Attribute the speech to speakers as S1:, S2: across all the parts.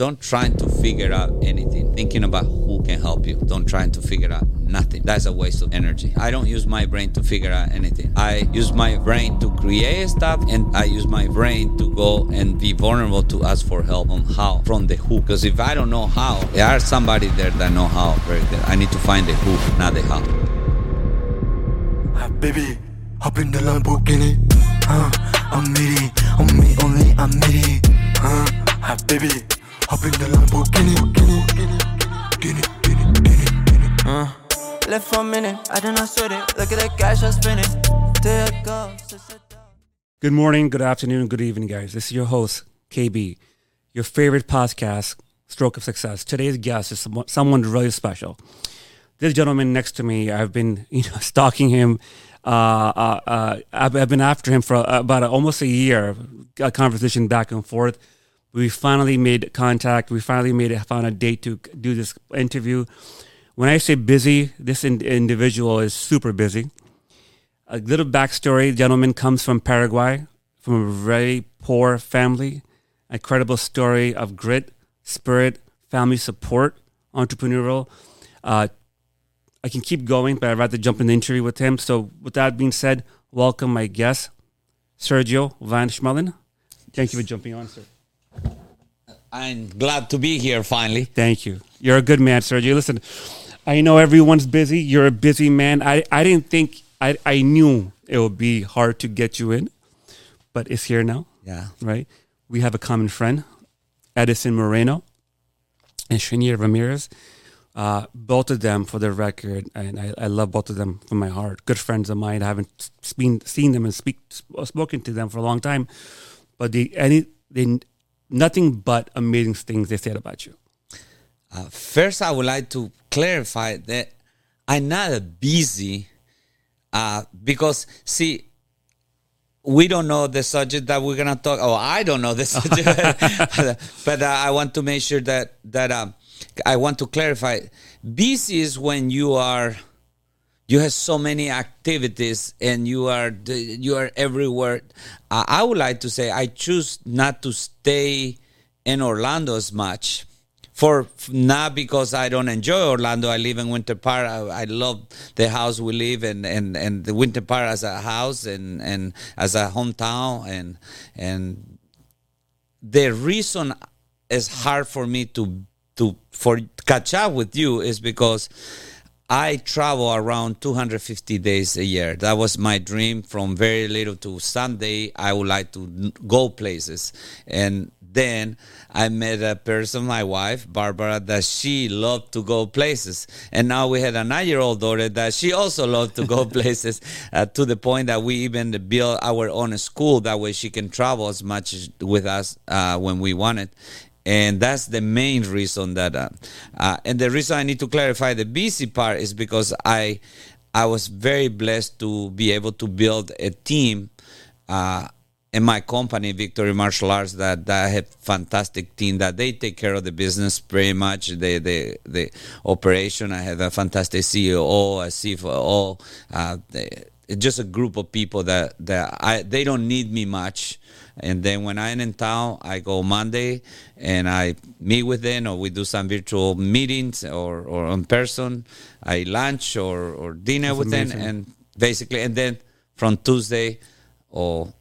S1: don't try to figure out anything. Thinking about who can help you. Don't try to figure out nothing. That's a waste of energy. I don't use my brain to figure out anything. I use my brain to create stuff and I use my brain to go and be vulnerable to ask for help on how from the who. Because if I don't know how, there are somebody there that know how very good. I need to find the who, not the how.
S2: Ah, baby, hop in the Lamborghini. Uh, I'm meaty, on me only, I'm meaty. Uh, ah, baby, hop in the Lamborghini. Guinea, Guinea, Guinea, Guinea. Uh.
S3: Left for a minute, I did not sweat it. Look at the cash I spent it. There it goes.
S4: Good morning, good afternoon, good evening, guys. This is your host, KB, your favorite podcast, Stroke of Success. Today's guest is someone, someone really special. This gentleman next to me, I've been you know stalking him. Uh, uh, uh, I've, I've, been after him for about a, almost a year, a conversation back and forth. We finally made contact. We finally made it, found a date to do this interview. When I say busy, this in, individual is super busy. A little backstory: gentleman comes from Paraguay, from a very poor family. A credible story of grit, spirit, family support, entrepreneurial. Uh, I can keep going, but I'd rather jump in the interview with him. So, with that being said, welcome my guest, Sergio Von Schmeling. Thank you for jumping on, sir.
S1: I'm glad to be here finally.
S4: Thank you. You're a good man, Sergio. Listen, I know everyone's busy. You're a busy man. I, I didn't think, I, I knew it would be hard to get you in, but it's here now.
S1: Yeah.
S4: Right? We have a common friend, Edison Moreno and Shania Ramirez. Uh, both of them, for the record, and I, I, love both of them from my heart. Good friends of mine. I haven't seen, seen them and speak, spoken to them for a long time, but they, any, they, nothing but amazing things they said about you.
S1: Uh, first, I would like to clarify that I'm not busy uh, because, see, we don't know the subject that we're gonna talk. Oh, I don't know the subject, but uh, I want to make sure that that um, I want to clarify. Busy is when you are you have so many activities and you are you are everywhere. I would like to say I choose not to stay in Orlando as much for not because I don't enjoy Orlando. I live in Winter Park. I, I, love the house we live in, and, and the Winter Park as a house and, and as a hometown. And and the reason it's hard for me to to for catch up with you is because I travel around 250 days a year. That was my dream from very little to Sunday. I would like to go places. And then I met a person, my wife, Barbara, that she loved to go places. And now we had a nine year old daughter that she also loved to go places uh, to the point that we even built our own school. That way she can travel as much with us uh, when we want it and that's the main reason that uh, uh, and the reason i need to clarify the busy part is because i i was very blessed to be able to build a team uh, in my company victory martial arts that, that i have fantastic team that they take care of the business pretty much. The the, the operation i have a fantastic ceo a cfo uh, just a group of people that that i they don't need me much and then when I'm in town, I go Monday and I meet with them, or we do some virtual meetings, or, or in person. I lunch or, or dinner That's with amazing. them, and basically, and then from Tuesday, or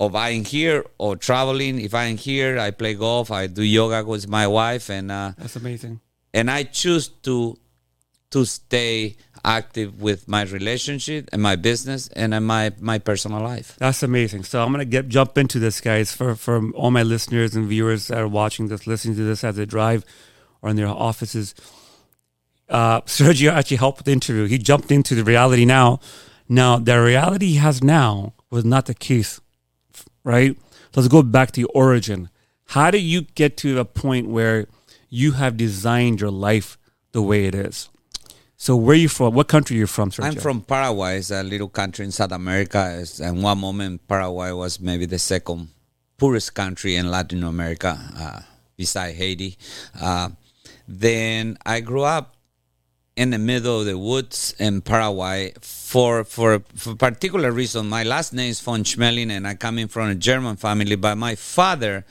S1: of I'm here or traveling. If I'm here, I play golf. I do yoga with my wife, and uh,
S4: that's amazing.
S1: And I choose to to stay active with my relationship and my business and my my personal life.
S4: That's amazing. So I'm gonna get jump into this, guys, for for all my listeners and viewers that are watching this, listening to this as they drive or in their offices. Uh, Sergio actually helped with the interview. He jumped into the reality now. Now the reality he has now was not the case, right? Let's go back to the origin. How do you get to a point where you have designed your life the way it is? So where are you from? What country are you from, Sergio?
S1: I'm from Paraguay. It's a little country in South America. And one moment, Paraguay was maybe the second poorest country in Latin America, uh, beside Haiti. Uh, then I grew up in the middle of the woods in Paraguay for for for particular reason. My last name is von Schmeling, and I come in from a German family. But my father,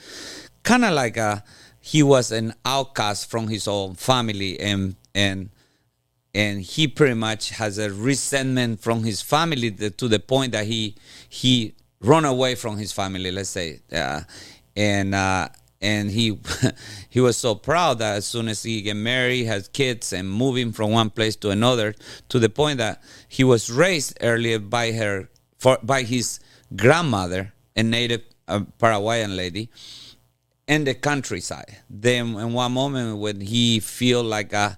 S1: kind of like a he was an outcast from his own family and and and he pretty much has a resentment from his family to the point that he he run away from his family let's say uh, and uh, and he he was so proud that as soon as he get married has kids and moving from one place to another to the point that he was raised earlier by her for by his grandmother a native uh, paraguayan lady in the countryside. Then in one moment when he feel like a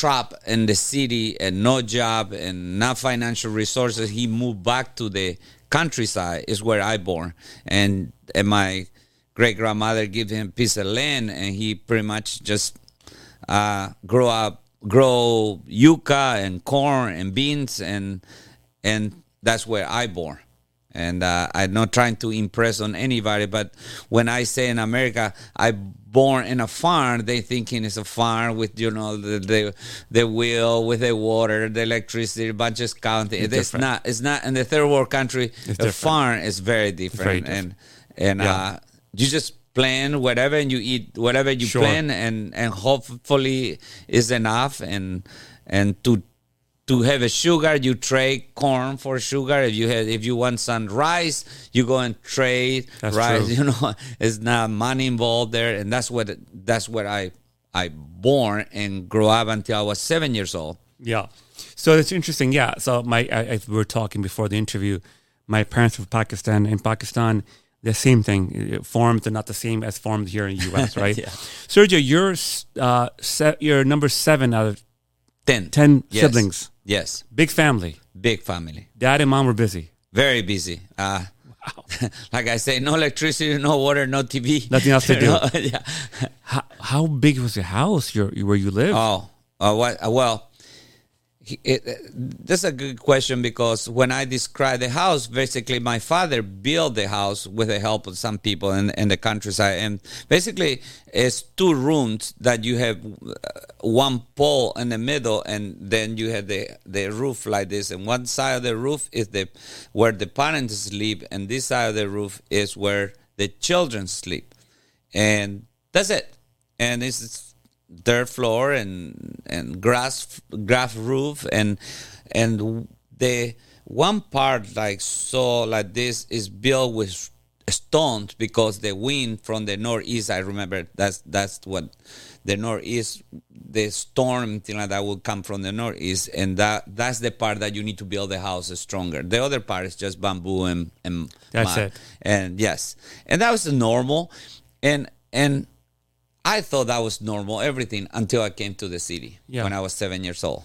S1: trap in the city and no job and not financial resources he moved back to the countryside is where i born. And, and my great grandmother gave him piece of land and he pretty much just uh, grow up grow yucca and corn and beans and and that's where i born and uh, i'm not trying to impress on anybody but when i say in america i born in a farm they thinking it's a farm with you know the the, the wheel with the water the electricity a bunch of counting it's,
S4: different.
S1: not it's not in the third world country a
S4: different.
S1: farm is very different,
S4: very different.
S1: and and
S4: Yeah.
S1: uh, you just plan whatever and you eat whatever you
S4: Sure.
S1: plan and and hopefully is enough and and to to have a sugar you trade corn for sugar if you have if you want some rice you go and trade
S4: That's
S1: rice
S4: true.
S1: you know it's not money involved there and that's what that's what i i born and grew up until i was seven years old
S4: Yeah. So it's interesting. Yeah. So my, I, I, we were talking before the interview. My parents were from Pakistan. In Pakistan, the same thing. Uh, Forms are not the same as forms here in the U.S. Right?
S1: Yeah.
S4: Sergio, you're uh, se- you're number seven out of
S1: 10
S4: ten
S1: Yes.
S4: siblings.
S1: yes
S4: Big family.
S1: big family
S4: Dad and mom were busy.
S1: very busy uh like i say no electricity no water no tv
S4: Nothing else to do.
S1: know? yeah
S4: How, how big was your house? Your where you live?
S1: Oh, uh, what? Uh, well, it, uh, that's a good question because when I describe the house, basically my father built the house with the help of some people in, in the countryside, and basically it's two rooms that you have uh, one pole in the middle, and then you have the the roof like this, and one side of the roof is the where the parents sleep, and this side of the roof is where the children sleep, and that's it. And it's dirt floor and and grass grass roof. And and the one part like so like this is built with stones because the wind from the northeast i remember that's that's what the northeast the storm thing like that will come from the northeast. And that that's the part that you need to build the house stronger. The other part is just bamboo and and
S4: That's
S1: mud.
S4: it.
S1: and yes. And that was the normal. And and I thought that was normal, everything until I came to the city
S4: Yeah.
S1: when I was seven years old.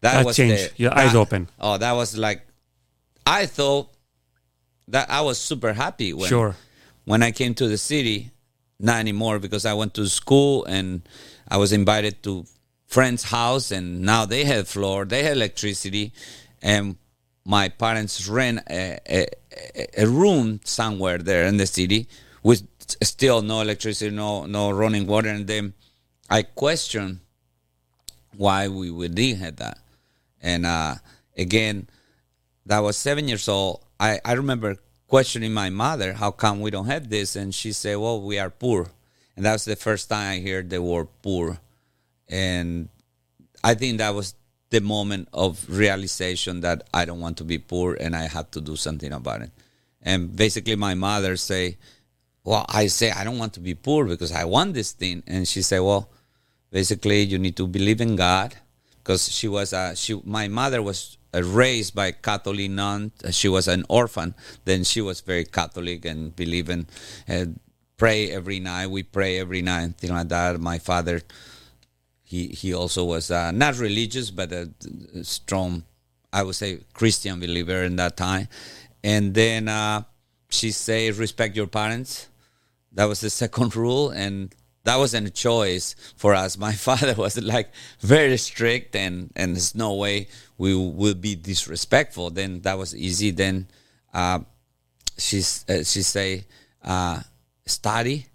S4: That
S1: was
S4: changed. Your eyes
S1: that-
S4: open.
S1: Oh, that was like, I thought that I was super happy when
S4: Sure.
S1: when I came to the city. Not anymore because I went to school and I was invited to friends' house and now they had floor, they had electricity, and my parents rent a, a, a- a room somewhere there in the city with still no electricity, no no running water, and then I question why we we didn't have that, and uh, again, that was seven years old. I, I remember questioning my mother, how come we don't have this? And she said, well, we are poor. And that was the first time I heard the word poor. And I think that was the moment of realization that I don't want to be poor and I have to do something about it. And basically my mother say, well, I say I don't want to be poor because I want this thing. And she said, well, basically you need to believe in God. Because she was a she my mother was raised by Catholic nun. She was an orphan. Then she was very Catholic and believe in uh, pray every night. We pray every night thing like that. My father he he also was uh, not religious but a, a strong I would say Christian believer in that time. And then uh, she say respect your parents that was the second rule and that wasn't a choice for us my father was like very strict and and there's no way we will be disrespectful then that was easy then uh she's uh, she say uh study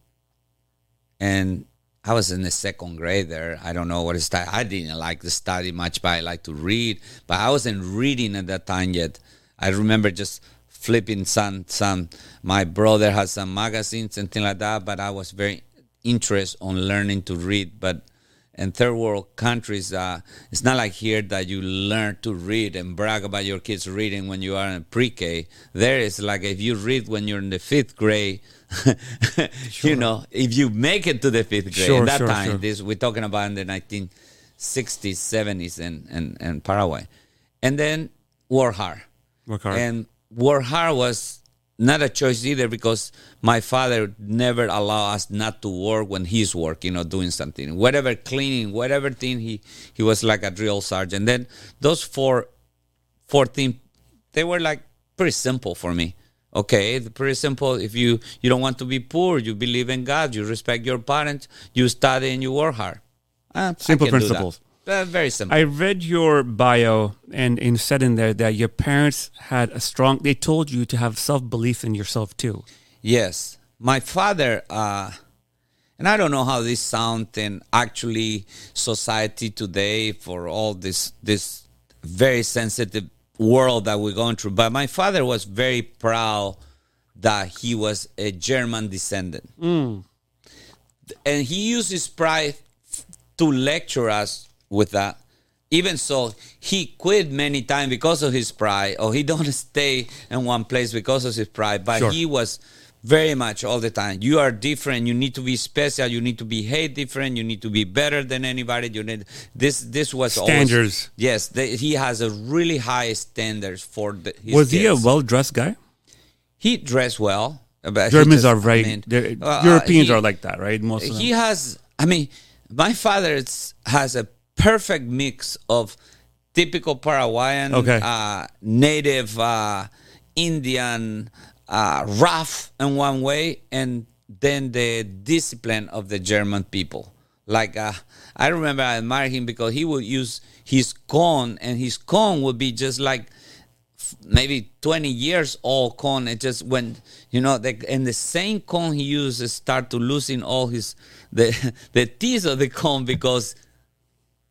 S1: and I was in the second grade there. I don't know what is study. I didn't like to study much, but I like to read. But I wasn't reading at that time yet. I remember just flipping some some. My brother has some magazines and things like that, but I was very interest on learning to read, but in third world countries, uh, it's not like here that you learn to read and brag about your kids reading when you are in pre-K. There is like if you read when you're in the fifth grade, you know, if you make it to the fifth grade.
S4: Sure,
S1: in that
S4: sure,
S1: time,
S4: sure.
S1: this we're talking about in the 1960s, 70s, and in, in Paraguay, and then work hard.
S4: Work hard.
S1: And work hard was not a choice either because my father never allowed us not to work when he's working or doing something. Whatever cleaning, whatever thing he he was like a drill sergeant. Then those four four things they were like pretty simple for me. Okay, pretty simple. If you you don't want to be poor, you believe in God, you respect your parents, you study and you work hard. Uh,
S4: Simple
S1: can do that.
S4: principles.
S1: Uh, very simple.
S4: I read your bio and, and said in there that your parents had a strong. They told you to have self belief in yourself too.
S1: Yes, my father, uh, and I don't know how this sounds in actually society today for all this this very sensitive world that we're going through. But my father was very proud that he was a German descendant, and he used his pride to lecture us with that. Even so, he quit many times because of his pride, or he don't stay in one place because of his pride. But
S4: Sure.
S1: he was very much all the time. You are different. You need to be special. You need to behave different. You need to be better than anybody. You need this. This was
S4: Standards.
S1: Always, yes, he has a really high standards for the. His
S4: Was he a well dressed guy?
S1: He dressed well. but
S4: Germans
S1: just-
S4: are
S1: I
S4: very.
S1: mean, uh,
S4: Europeans
S1: he-
S4: are like that, right? Most of them.
S1: he has i mean my father has a perfect mix of typical paraguayan
S4: Okay.
S1: uh, native uh, indian uh, rough in one way and then the discipline of the german people like uh, i remember i admired him because he would use his cone and his cone would be just like maybe 20 years old cone it just when you know the, and the same cone he uses start to losing all his the the teeth of the cone because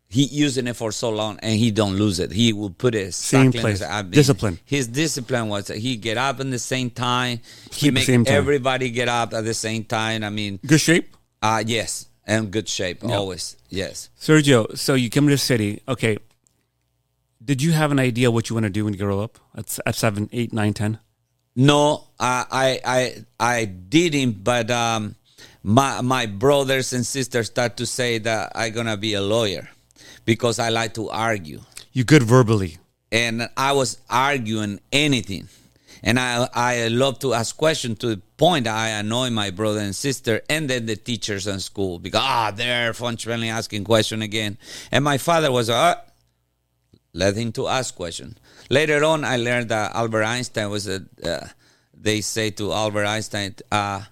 S1: he using it for so long and he don't lose it he will put it
S4: Same place.
S1: as- I mean,
S4: Discipline.
S1: his discipline was that he get up in the same time he
S4: Sleep the
S1: make everybody get up at the same time i mean
S4: Good shape,
S1: uh yes and good shape always yes
S4: Sergio. So you come to the city. Okay. Did you have an idea what you want to do when you grow up? At, at seven, eight, nine, ten.
S1: No, I I I, I didn't, but um, my my brothers and sisters start to say that I'm gonna be a lawyer because I like to argue,
S4: You good verbally.
S1: and I was arguing anything, and I I love to ask questions to the point I annoy my brother and sister, and then the teachers in school because ah they're functionally asking question again, and my father was uh, let him to ask question. Later on, I learned that Albert Einstein was a. Uh, they say to Albert Einstein, uh,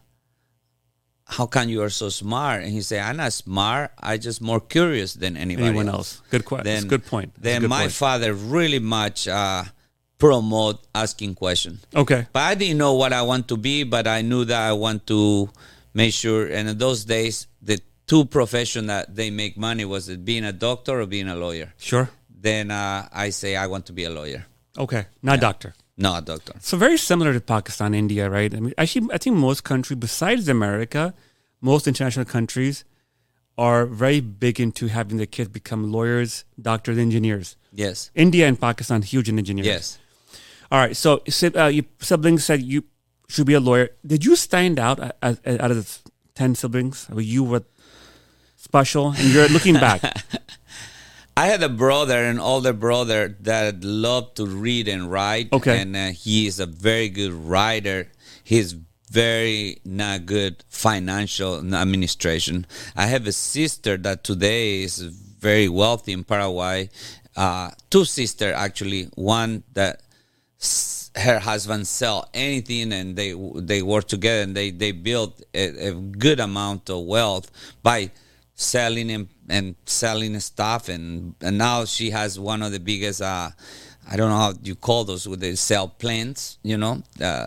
S1: "How come you are so smart?" And he say, "I'm not smart. I just more curious than anybody
S4: Anyone
S1: else."
S4: else. Good que- that's a good point. That's
S1: Then
S4: good
S1: my
S4: point.
S1: father really much uh, promote asking question.
S4: Okay.
S1: But I didn't know what I want to be, but I knew that I want to make sure. And in those days, the two profession that they make money was it being a doctor or being a lawyer.
S4: Sure.
S1: Then uh, I say I want to be a lawyer,
S4: Okay. Not doctor.
S1: Not a doctor.
S4: So very similar to Pakistan, India, right? I mean, actually, I think most countries besides America, most international countries are very big into having their kids become lawyers, doctors, engineers.
S1: Yes,
S4: India and Pakistan, huge in engineering.
S1: yes.
S4: All right. So, uh, your siblings said you should be a lawyer. Did you stand out a- a- out of the ten siblings? Were you were special? And you're looking back.
S1: I had a brother, an older brother, that loved to read and write.
S4: Okay.
S1: And uh, he is a very good writer. He's very not good financial administration. I have a sister that today is very wealthy in Paraguay. Uh, two sisters, actually. One that her husband sell anything and they they work together and they they build a, a good amount of wealth by selling and, and selling stuff and and now she has one of the biggest uh I don't know how you call those where they sell plants you know uh,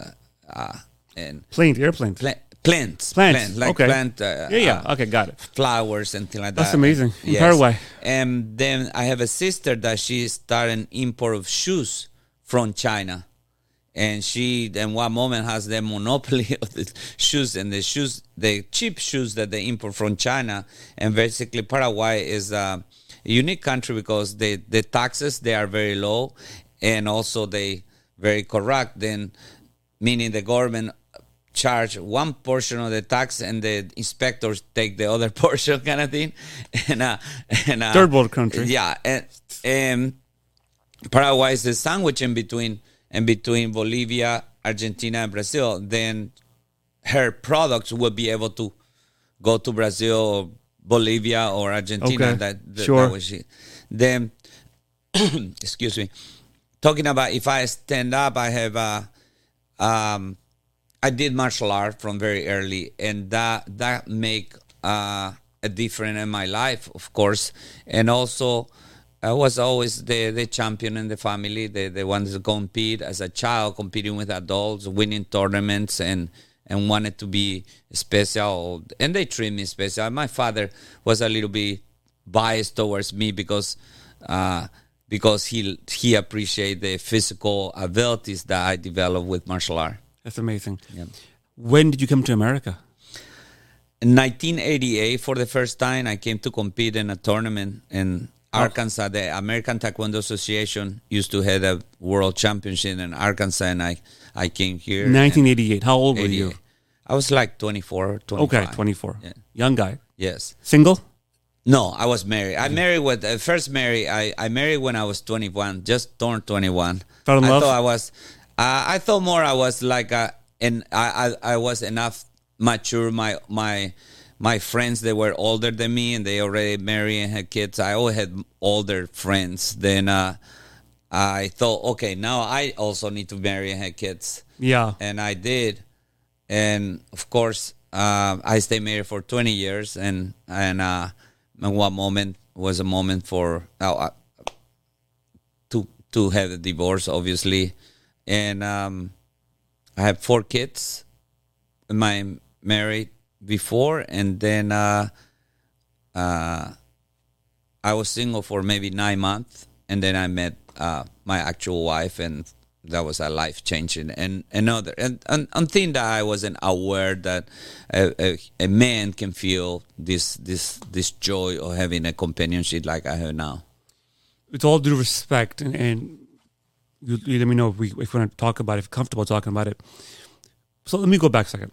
S1: uh and
S4: plant airplanes.
S1: pla- plants
S4: Plants,
S1: like
S4: okay.
S1: plant uh,
S4: yeah, yeah.
S1: uh,
S4: okay, got it.
S1: flowers and things like that.
S4: That's amazing. In Paraguay.
S1: And then I have a sister that she started import of shoes from China, and she in one moment has the monopoly of the shoes and the shoes the cheap shoes that they import from china. And basically paraguay is a unique country because the the taxes they are very low and also they very corrupt. Then meaning the government charge one portion of the tax and the inspectors take the other portion kind of thing. And uh, and uh,
S4: Third world country.
S1: yeah and, and Paraguay is the sandwich in between in between Bolivia, Argentina, and Brazil, then her products will be able to go to Brazil or Bolivia or Argentina.
S4: Okay,
S1: That, that,
S4: sure.
S1: that was it. Then, excuse me, talking about if I stand up, I have uh, um, I did martial art from very early, and that that make uh, a difference in my life, of course, and also. I was always the, the champion in the family, the, the ones that compete as a child, competing with adults, winning tournaments, and and wanted to be special. And they treat me special. My father was a little bit biased towards me because uh, because he he appreciated the physical abilities that I developed with martial art.
S4: That's amazing.
S1: Yeah.
S4: When did you come to America?
S1: In 1988, for the first time, I came to compete in a tournament in Arkansas. The American Taekwondo Association used to have a world championship in Arkansas, and I, I came here. in
S4: 1988. How old were you?
S1: I was like 24, 25.
S4: Okay, 24.
S1: Yeah.
S4: Young guy.
S1: Yes.
S4: Single?
S1: No, I was married. I married with uh, first married. I, I married when I was 21, just turned 21.
S4: Fell in
S1: I
S4: love?
S1: thought I was. Uh, I thought more. I was like, uh, and I, I I was enough mature. My my my friends they were older than me and they already married and had kids. I always had older friends. Then uh, I thought, okay, now I also need to marry and have kids
S4: Yeah.
S1: and I did. And of course, uh, I stayed married for 20 years, and and uh, one moment was a moment for uh, uh, to to have a divorce, obviously, and um, I have four kids. My married before, and then uh, uh, I was single for maybe nine months, and then I met uh, my actual wife, and that was a life changing and another and, and and thing that I wasn't aware that a, a, a man can feel this this this joy of having a companionship like I have now.
S4: With all due respect, and, and you, you let me know if we if we want to talk about it, if comfortable talking about it. So let me go back a second.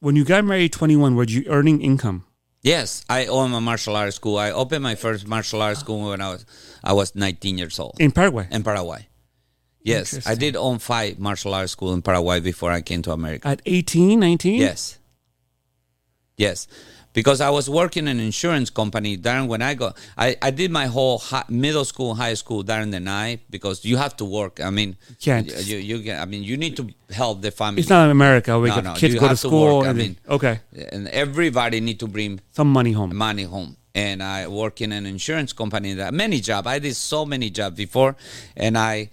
S4: When you got married 21, were you earning income?
S1: Yes, I own a martial arts school. I opened my first martial arts school when I was I was 19 years old
S4: In Paraguay?
S1: in Paraguay. Yes, I did own five martial arts school in Paraguay before I came to America.
S4: At 18, 19?
S1: Yes. Yes. Because I was working in an insurance company during when I got, I, I did my whole hi, middle school, high school during the night because you have to work. I mean,
S4: can't.
S1: You, you, get, I mean, you need to help the family.
S4: It's not in America. We
S1: No, no,
S4: kids
S1: you
S4: go to
S1: have to
S4: school.
S1: work, I mean-
S4: okay.
S1: and everybody need to bring
S4: Some money home.
S1: money home. And I work in an insurance company that many job. I did so many jobs before, and I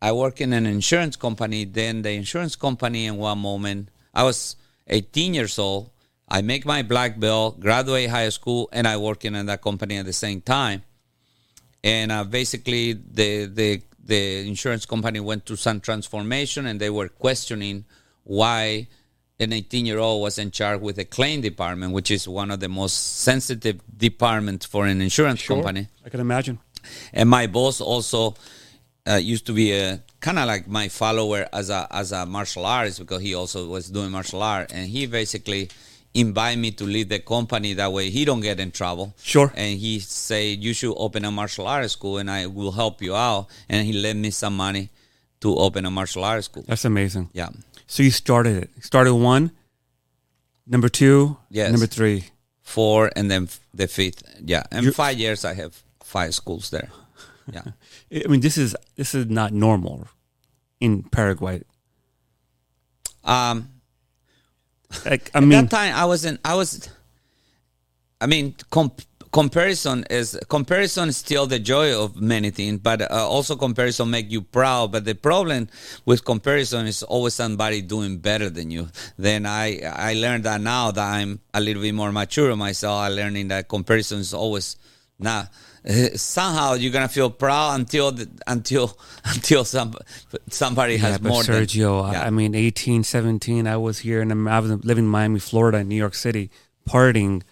S1: I work in an insurance company. Then the insurance company in one moment I was 18 years old. I make my black belt, graduate high school, and I work in that company at the same time. And uh, basically, the the the insurance company went through some transformation, and they were questioning why an 18 year old was in charge with the claim department, which is one of the most sensitive departments for an insurance company.
S4: I can imagine.
S1: And my boss also uh, used to be a kind of like my follower as a as a martial artist because he also was doing martial art, and he basically invited me to lead the company that way he don't get in trouble.
S4: Sure.
S1: And he said you should open a martial arts school, and I will help you out. And he lent me some money to open a martial arts school.
S4: That's amazing.
S1: Yeah.
S4: So you started it. Started one, number two,
S1: Yes.
S4: number three.
S1: four and then f- the fifth yeah in
S4: You-
S1: five years i have five schools there yeah
S4: I mean, this is this is not normal in Paraguay.
S1: um
S4: Like, I
S1: at
S4: mean,
S1: that time i wasn't i was i mean comp- comparison is comparison is still the joy of many things but uh, also comparison make you proud. But the problem with comparison is always somebody doing better than you. Then i i learned that now that i'm a little bit more mature myself i learning that comparison is always Now, uh, somehow you're gonna feel proud until the, until until some somebody
S4: Yeah,
S1: has
S4: but
S1: more.
S4: Sergio,
S1: than,
S4: I- I mean, 18, 17, I was here and I was living in Miami, Florida, New York City, partying,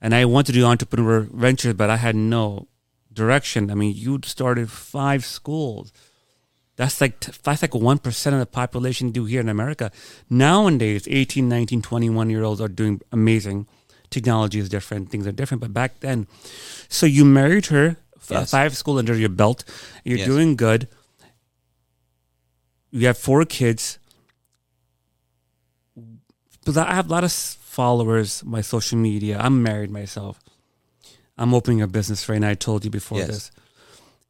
S4: and I wanted to do entrepreneur ventures, but I had no direction. I mean, you started five schools. That's like that's like one percent of the population do here in America. Nowadays, 18, 19, 21 year olds are doing amazing. Technology is different, things are different. But back then, so you married her, f- uh,
S1: Yes.
S4: five school under your belt. You're
S1: Yes.
S4: doing good. You have four kids. But I have a lot of followers, my social media. I'm married myself. I'm opening a business right now. I told you before
S1: Yes.
S4: this.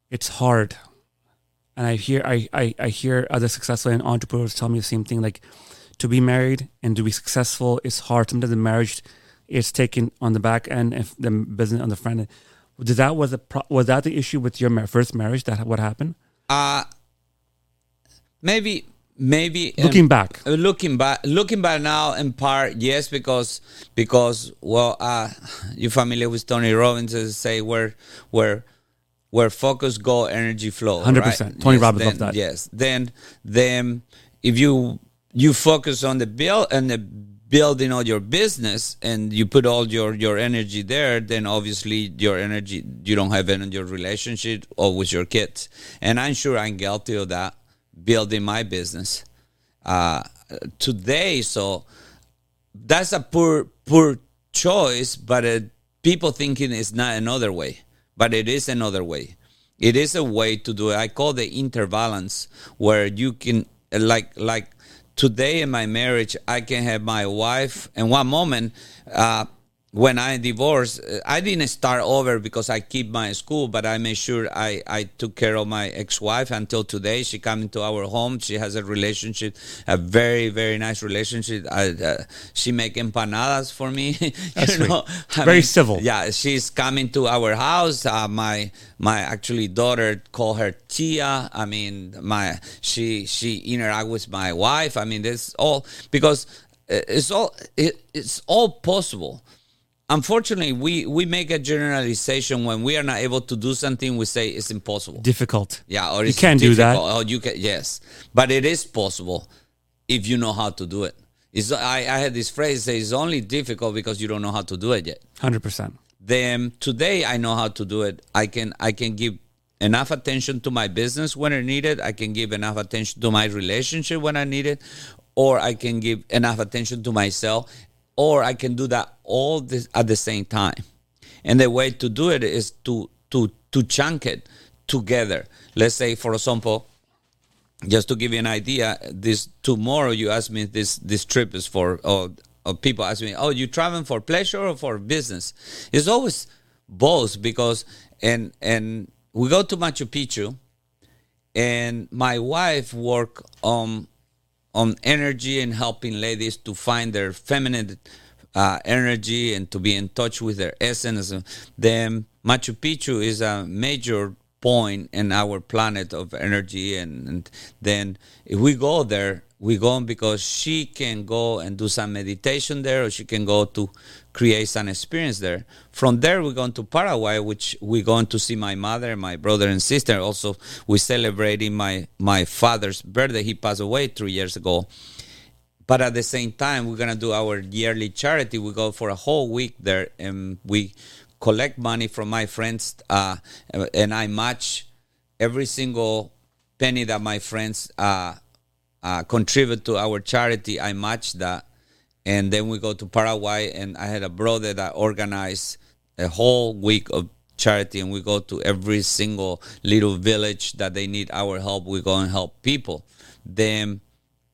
S4: It's hard. And I hear I, I, I hear other successful entrepreneurs tell me the same thing. Like to be married and to be successful is hard. Sometimes the marriage is taken on the back end and the business on the front end. Did that was a pro- was that the issue with your first marriage? That what happened?
S1: Uh maybe maybe um,
S4: Looking back,
S1: Uh, looking back looking back now in part yes because because well uh you're familiar with tony robbins as say where where where focus go energy flow
S4: 100%.
S1: right?
S4: Tony
S1: yes,
S4: Robbins
S1: then,
S4: loved that.
S1: yes then then if you you focus on the bill and the building all your business and you put all your your energy there then obviously your energy you don't have it in your relationship or with your kids. And i'm sure i'm guilty of that building my business uh today. So that's a poor poor choice but uh, people thinking it's not another way but it is another way. It is a way to do it. I call the interbalance where you can like like today in my marriage i can have my wife In one moment uh when I divorced, uh, I didn't start over because I keep my school, but I made sure I, I took care of my ex-wife until today. She come into our home. She has a relationship, a very very nice relationship. I, uh, she make empanadas for me. you know,
S4: Very civil.
S1: Yeah, she's coming to our house. Uh, my my actually daughter call her Tia. I mean, my she she interact with my wife. I mean, this all because uh, it's all it, it's all possible unfortunately we we make a generalization when we are not able to do something we say it's impossible
S4: difficult.
S1: yeah or
S4: You can't do that.
S1: oh you can yes but it is possible if you know how to do it it's, I, I had this phrase say it's only difficult because you don't know how to do it yet
S4: Hundred percent.
S1: then today I know how to do it. I can I can give enough attention to my business when I need it. I can give enough attention to my relationship when I need it, or I can give enough attention to myself, or I can do that all this at the same time. And the way to do it is to to to chunk it together. Let's say, for example, just to give you an idea, this tomorrow you ask me this this trip is for or, or people ask me, oh, you traveling for pleasure or for business? It's always both because and and we go to Machu Picchu, and my wife work on on energy and helping ladies to find their feminine uh, energy and to be in touch with their essence. Then Machu Picchu is a major point in our planet of energy, and, and then if we go there, we go because she can go and do some meditation there, or she can go to create some experience there. From there, we're going to Paraguay, which we're going to see my mother, my brother, and sister. Also, we're celebrating my my father's birthday. He passed away three years ago. But at the same time, we're gonna do our yearly charity. We go for a whole week there, and we collect money from my friends, uh, and I match every single penny that my friends uh, uh, contribute to our charity. I match that, and then we go to Paraguay. And I had a brother that organized a whole week of charity, and we go to every single little village that they need our help. We go and help people. Then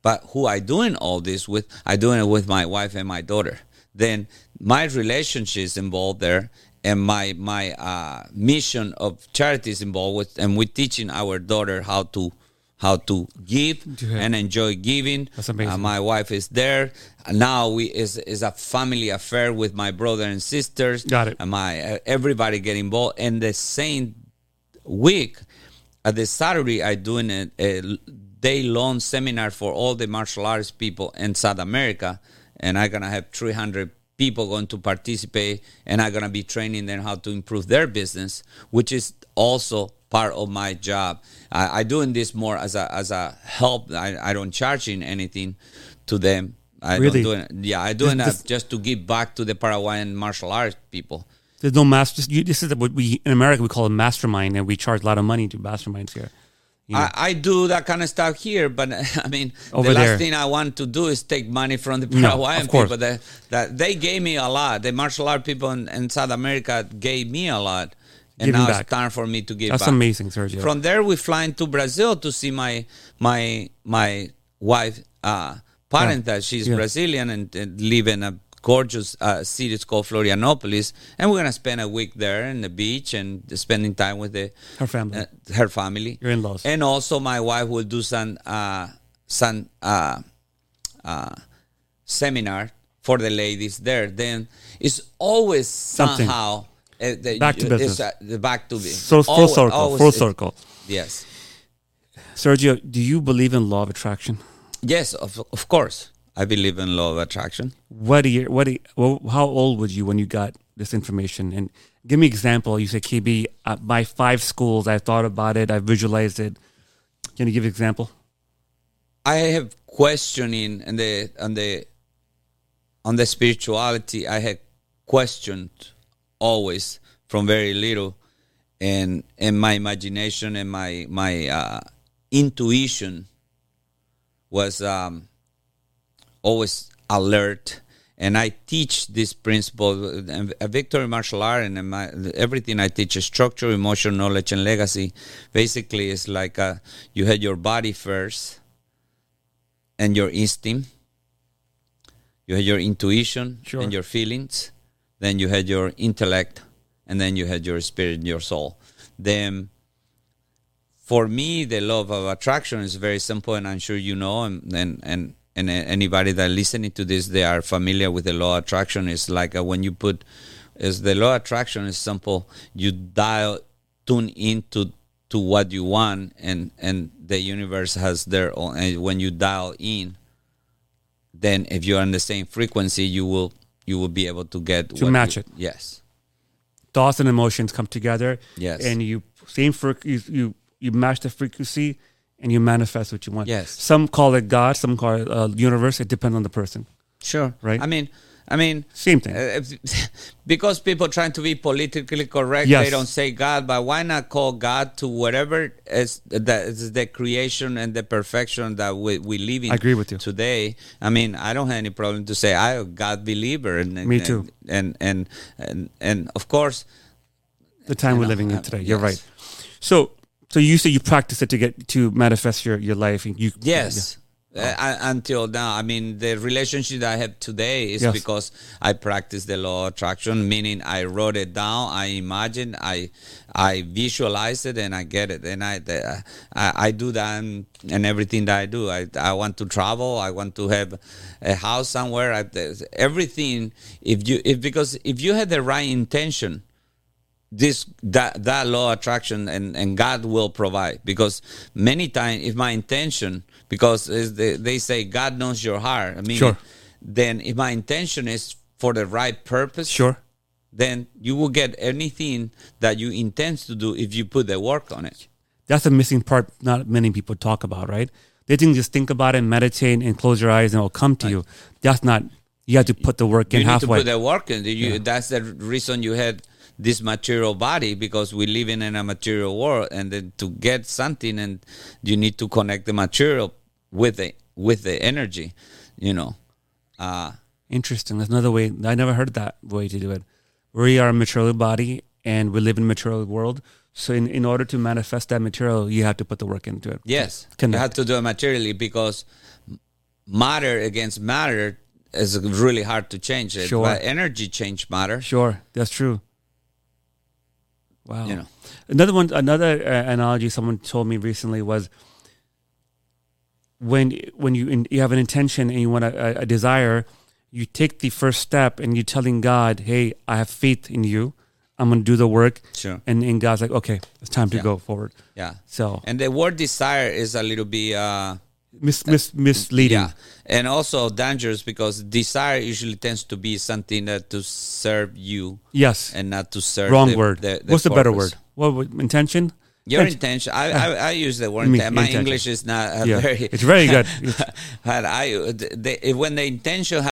S1: but who I doing all this with? I doing it with my wife and my daughter. Then my relationships involved there, and my my uh, mission of charity is involved with, and we're teaching our daughter how to how to give
S4: Yeah.
S1: and enjoy giving.
S4: That's amazing.
S1: Uh, my wife is there now. We is is a family affair with my brother and sisters.
S4: Got it.
S1: And my uh, everybody get involved. And the same week, at the Saturday, I doing a, a day long seminar for all the martial arts people in South America, and I'm gonna have 300 people going to participate and i'm going to be training them how to improve their business which is also part of my job i, I doing this more as a as a help i, I don't charging anything to them i
S4: Really?
S1: don't do it yeah i doing
S4: This-
S1: that just to give back to the paraguayan martial arts people
S4: There's no master. This is what we in America we call a mastermind, and we charge a lot of money to masterminds here.
S1: I, I do that kind of stuff here, but I mean,
S4: Over
S1: the last
S4: there.
S1: thing I want to do is take money from the
S4: No,
S1: Paraguayan
S4: course.
S1: people. That, that they gave me a lot. The martial art people in, in South America gave me a lot, and
S4: Giving
S1: now
S4: back.
S1: it's time for me to give
S4: That's
S1: back.
S4: amazing, Sergio.
S1: From there, we fly to Brazil to see my my my wife, uh, parent. That she's
S4: Yeah.
S1: Brazilian and, and live in a gorgeous uh, city. It's called Florianopolis, and we're gonna spend a week there in the beach and spending time with the
S4: Her family.
S1: uh, her family,
S4: Your in-laws.
S1: and also my wife will do some uh, some uh, uh, seminar for the ladies there. Then it's always
S4: Something.
S1: somehow uh, the,
S4: Back to business.
S1: uh, the back to business.
S4: so full
S1: Always-
S4: circle,
S1: always
S4: full circle.
S1: Yes,
S4: Sergio, do you believe in law of attraction?
S1: yes, of, of course. I believe in law of attraction.
S4: What year? What? Well, how old was you when you got this information? And give me example. You said KB. Uh, by five schools, I thought about it. I visualized it. Can you give example?
S1: I have questioning and the on the on the spirituality. I had questioned always from very little, and and my imagination and my my uh, intuition was um, always alert. And I teach this principle, and a victory martial art, and my, everything I teach is structure, emotion, knowledge, and legacy. Basically, it's like uh, you had your body first, and your instinct. You had your intuition
S4: Sure.
S1: and your feelings. Then you had your intellect, and then you had your spirit, your soul. Then, for me, the law of attraction is very simple, and I'm sure you know, and and and, and anybody that listening to this, they are familiar with the law of attraction. It's like uh, when you put, is the law of attraction is simple. You dial, tune into to what you want, and and the universe has their own. And when you dial in, then if you're on the same frequency, you will you will be able to get
S4: To match
S1: you-
S4: it.
S1: Yes.
S4: Thoughts and emotions come together.
S1: Yes.
S4: And you same for you you you match the frequency, and you manifest what you want.
S1: Yes.
S4: Some call it God. Some call it uh, universe. It depends on the person.
S1: Sure.
S4: Right.
S1: I mean, I mean,
S4: Same thing.
S1: uh, because people trying to be politically correct,
S4: Yes.
S1: they don't say God. But why not call God to whatever is that is the creation and the perfection that we we live in?
S4: I agree with you.
S1: today. I mean, I don't have any problem to say I'm a God believer. And,
S4: Me too.
S1: And and and and of course,
S4: the time we're
S1: know,
S4: living in
S1: uh,
S4: today. You're
S1: yes.
S4: right. So, so you say you practice it to get to manifest your your life. And you
S1: Yes. Uh, I- until now, I mean, the relationship that I have today is
S4: Yes.
S1: because I practice the law of attraction, meaning I wrote it down, I imagine, I I visualize it, and I get it, and I the, I, I do that and, in everything that I do. I I want to travel, I want to have a house somewhere. I, everything. If you if because if you had the right intention, this that that law attraction and and God will provide because many times if my intention because is the, they say God knows your heart I mean
S4: Sure.
S1: then if my intention is for the right purpose
S4: Sure.
S1: then you will get anything that you intend to do if you put the work on it
S4: That's a missing part. Not many people talk about. Right? They think just think about it, meditate, and close your eyes, and it'll come to you. That's not. You have to put the work in
S1: you need to put the work in you, that's the reason you had this material body because we live in in a material world and then to get something and you need to connect the material with the with the energy you know uh
S4: Interesting. That's another way. I never heard that way to do it. We are a material body, and we live in a material world. So, in, in order to manifest that material, you have to put the work into it.
S1: yes you have to do it materially because matter against matter is really hard to change it
S4: Sure.
S1: but energy change matter
S4: Sure, that's true. Wow.
S1: You know.
S4: Another one, another uh, analogy someone told me recently was when when you in, you have an intention and you want a, a, desire, you take the first step and you're telling God, "Hey, I have faith in you. I'm going to do the work."
S1: Sure.
S4: And and God's like, "Okay, it's time to
S1: Yeah.
S4: go forward."
S1: yeah
S4: So
S1: and the word desire is a little bit uh
S4: mis, mis, misleading.
S1: Yeah, and also dangerous because desire usually tends to be something that to serve you
S4: Yes.
S1: and not to serve.
S4: Wrong
S1: the-
S4: word.
S1: the- the
S4: What's the better word? What intention?
S1: Your
S4: Inten-
S1: intention. I, I I use the word.
S4: Me-.
S1: My
S4: intention.
S1: English is not uh,
S4: Yeah,
S1: very.
S4: it's very good.
S1: but I, they, when the intention